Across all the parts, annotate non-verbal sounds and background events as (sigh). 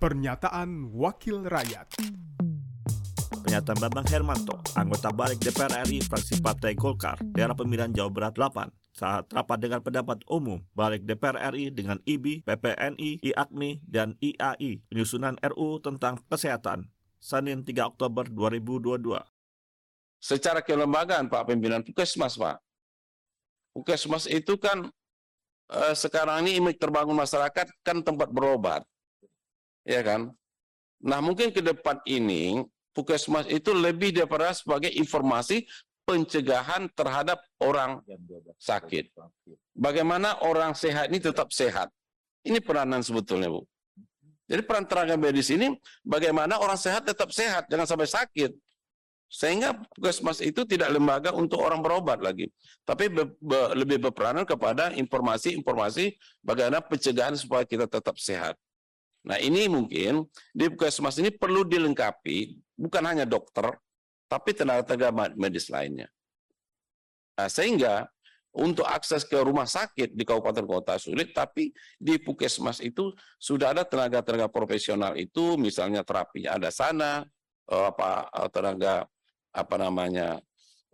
Pernyataan Wakil Rakyat Pernyataan Bambang Hermanto, anggota balik DPR RI fraksi Partai Golkar, daerah pemilihan Jawa Barat 8, saat rapat dengan pendapat umum balik DPR RI dengan IBI, PPNI, IAKMI, dan IAI, penyusunan RU tentang kesehatan, Senin 3 Oktober 2022. secara kelembagaan Pak pimpinan Puskesmas Pak. Puskesmas itu kan eh, sekarang ini image terbangun masyarakat kan tempat berobat. Ya kan? Nah, mungkin ke depan ini Puskesmas itu lebih daripada sebagai informasi pencegahan terhadap orang sakit. Bagaimana orang sehat ini tetap sehat. Ini peranan sebetulnya, Bu. Jadi peran tenaga medis ini bagaimana orang sehat tetap sehat, jangan sampai sakit. Sehingga puskesmas itu tidak lembaga untuk orang berobat lagi, tapi be- be- lebih berperanan kepada informasi-informasi bagaimana pencegahan supaya kita tetap sehat. Nah ini mungkin di puskesmas ini perlu dilengkapi bukan hanya dokter, tapi tenaga-tenaga medis lainnya. Nah, sehingga untuk akses ke rumah sakit di kabupaten kota sulit, tapi di puskesmas itu sudah ada tenaga-tenaga profesional itu, misalnya terapinya ada sana, eh, apa eh, tenaga apa namanya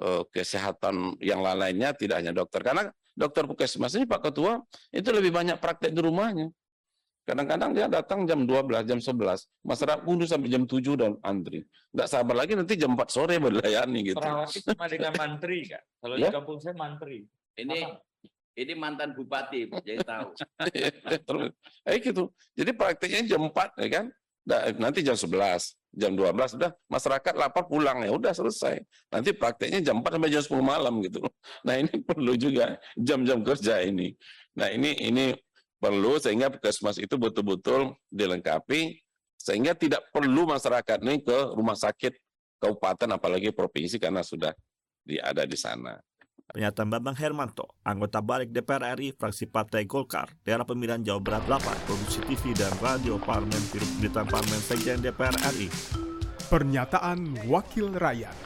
eh, kesehatan yang lain-lainnya tidak hanya dokter karena dokter puskesmas ini Pak Ketua itu lebih banyak praktek di rumahnya kadang-kadang dia datang jam 12 jam 11 masyarakat kudu sampai jam 7 dan antri nggak sabar lagi nanti jam 4 sore baru dilayani gitu Perawat itu sama dengan mantri kak. Kalau Ya. di kampung saya mantri. Ini Apa? ini mantan bupati, jadi tahu. (laughs) Terus, eh gitu. Jadi prakteknya jam 4 ya kan. Nah, nanti jam 11, jam 12 udah masyarakat lapar pulang ya udah selesai. Nanti prakteknya jam 4 sampai jam 10 malam gitu. Nah, ini (laughs) perlu juga jam-jam kerja ini. Nah, ini ini perlu sehingga puskesmas itu betul-betul dilengkapi sehingga tidak perlu masyarakat ini ke rumah sakit kabupaten apalagi provinsi karena sudah ada di sana. Pernyataan Bambang Hermanto, anggota balik DPR RI fraksi Partai Golkar, daerah pemilihan Jawa Barat 8, produksi TV dan radio Parlemen Virus Berita Parlemen Sekjen DPR RI. Pernyataan Wakil Rakyat